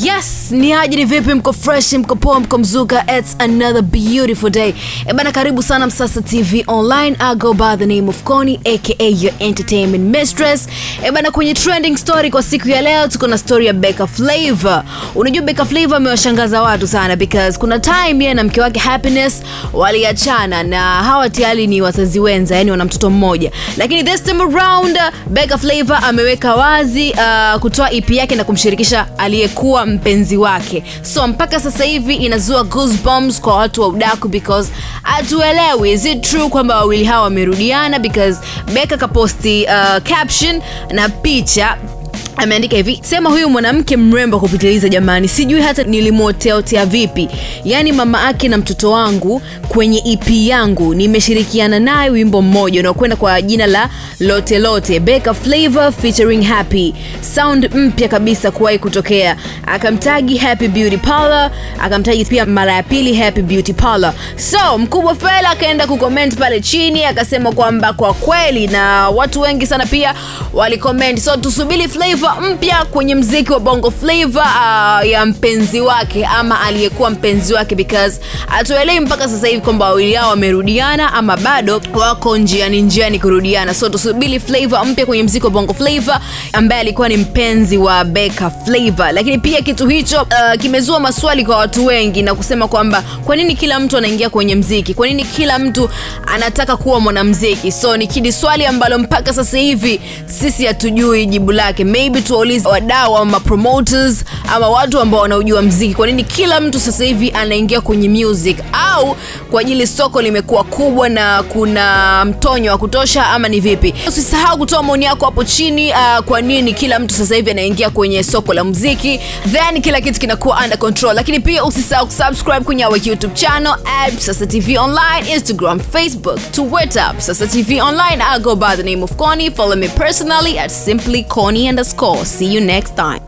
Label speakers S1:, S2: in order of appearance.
S1: Yes, ni aje, ni vipi? Mko fresh, mko poa, mko mzuka? It's another beautiful day. E bana, karibu sana Msasa TV Online. I go by the name of Connie aka your entertainment mistress. E bana, kwenye trending story kwa siku ya leo tuko na story ya Beka Flavor. Unajua Beka Flavor amewashangaza watu sana because kuna time yeye na mke wake Happiness waliachana na hawa tayari ni wazazi wenza, yani wana mtoto mmoja, lakini this time around Beka Flavor ameweka wazi uh, kutoa EP yake na kumshirikisha aliyekuwa mpenzi wake, so mpaka sasa hivi inazua goosebumps kwa watu wa udaku because hatuelewi. Is it true kwamba wawili hawa wamerudiana, because Beka kaposti uh, caption na picha ameandika hivi sema huyu mwanamke mrembo kupitiliza jamani. Sijui hata nilimwoteotea vipi. Yaani mama ake na mtoto wangu kwenye ep yangu. Nimeshirikiana naye wimbo mmoja unaokwenda kwa jina la lotelote lote. Becca Flavor featuring happy. Sound mpya kabisa kuwahi kutokea. Akamtagi happy beauty parlor. Akamtagi pia mara ya pili happy beauty parlor. So mkubwa fela akaenda kucomment pale chini akasema kwamba kwa kweli na watu wengi sana pia walicomment. So tusubiri flavor mpya kwenye mziki wa bongo flavor uh, ya mpenzi wake ama aliyekuwa mpenzi wake because hatuelewi mpaka sasa hivi kwamba wawili hao wamerudiana ama bado wako njiani njiani kurudiana. So tusubiri flavor mpya kwenye mziki wa bongo flavor ambaye alikuwa ni mpenzi wa beka Flavor. Lakini pia kitu hicho uh, kimezua maswali kwa watu wengi na kusema kwamba kwa nini kila mtu anaingia kwenye mziki? Kwa nini kila mtu anataka kuwa mwanamziki? So ni kidi swali ambalo mpaka sasa hivi sisi hatujui jibu lake. Maybe tuwaulize wadau ama promoters ama watu ambao wanaojua mziki. Kwa nini kila mtu sasa hivi anaingia kwenye music? Au kwa ajili soko limekuwa kubwa na kuna mtonyo wa kutosha ama ni vipi? Usisahau kutoa maoni yako hapo chini uh, kwa nini kila mtu sasa hivi anaingia kwenye soko la muziki then kila kitu kinakuwa under control. Lakini pia usisahau kusubscribe kwenye our youtube channel at sasa tv online instagram facebook twitter sasa tv online. I'll go by the name of connie. Follow me personally at simply connie underscore see you next time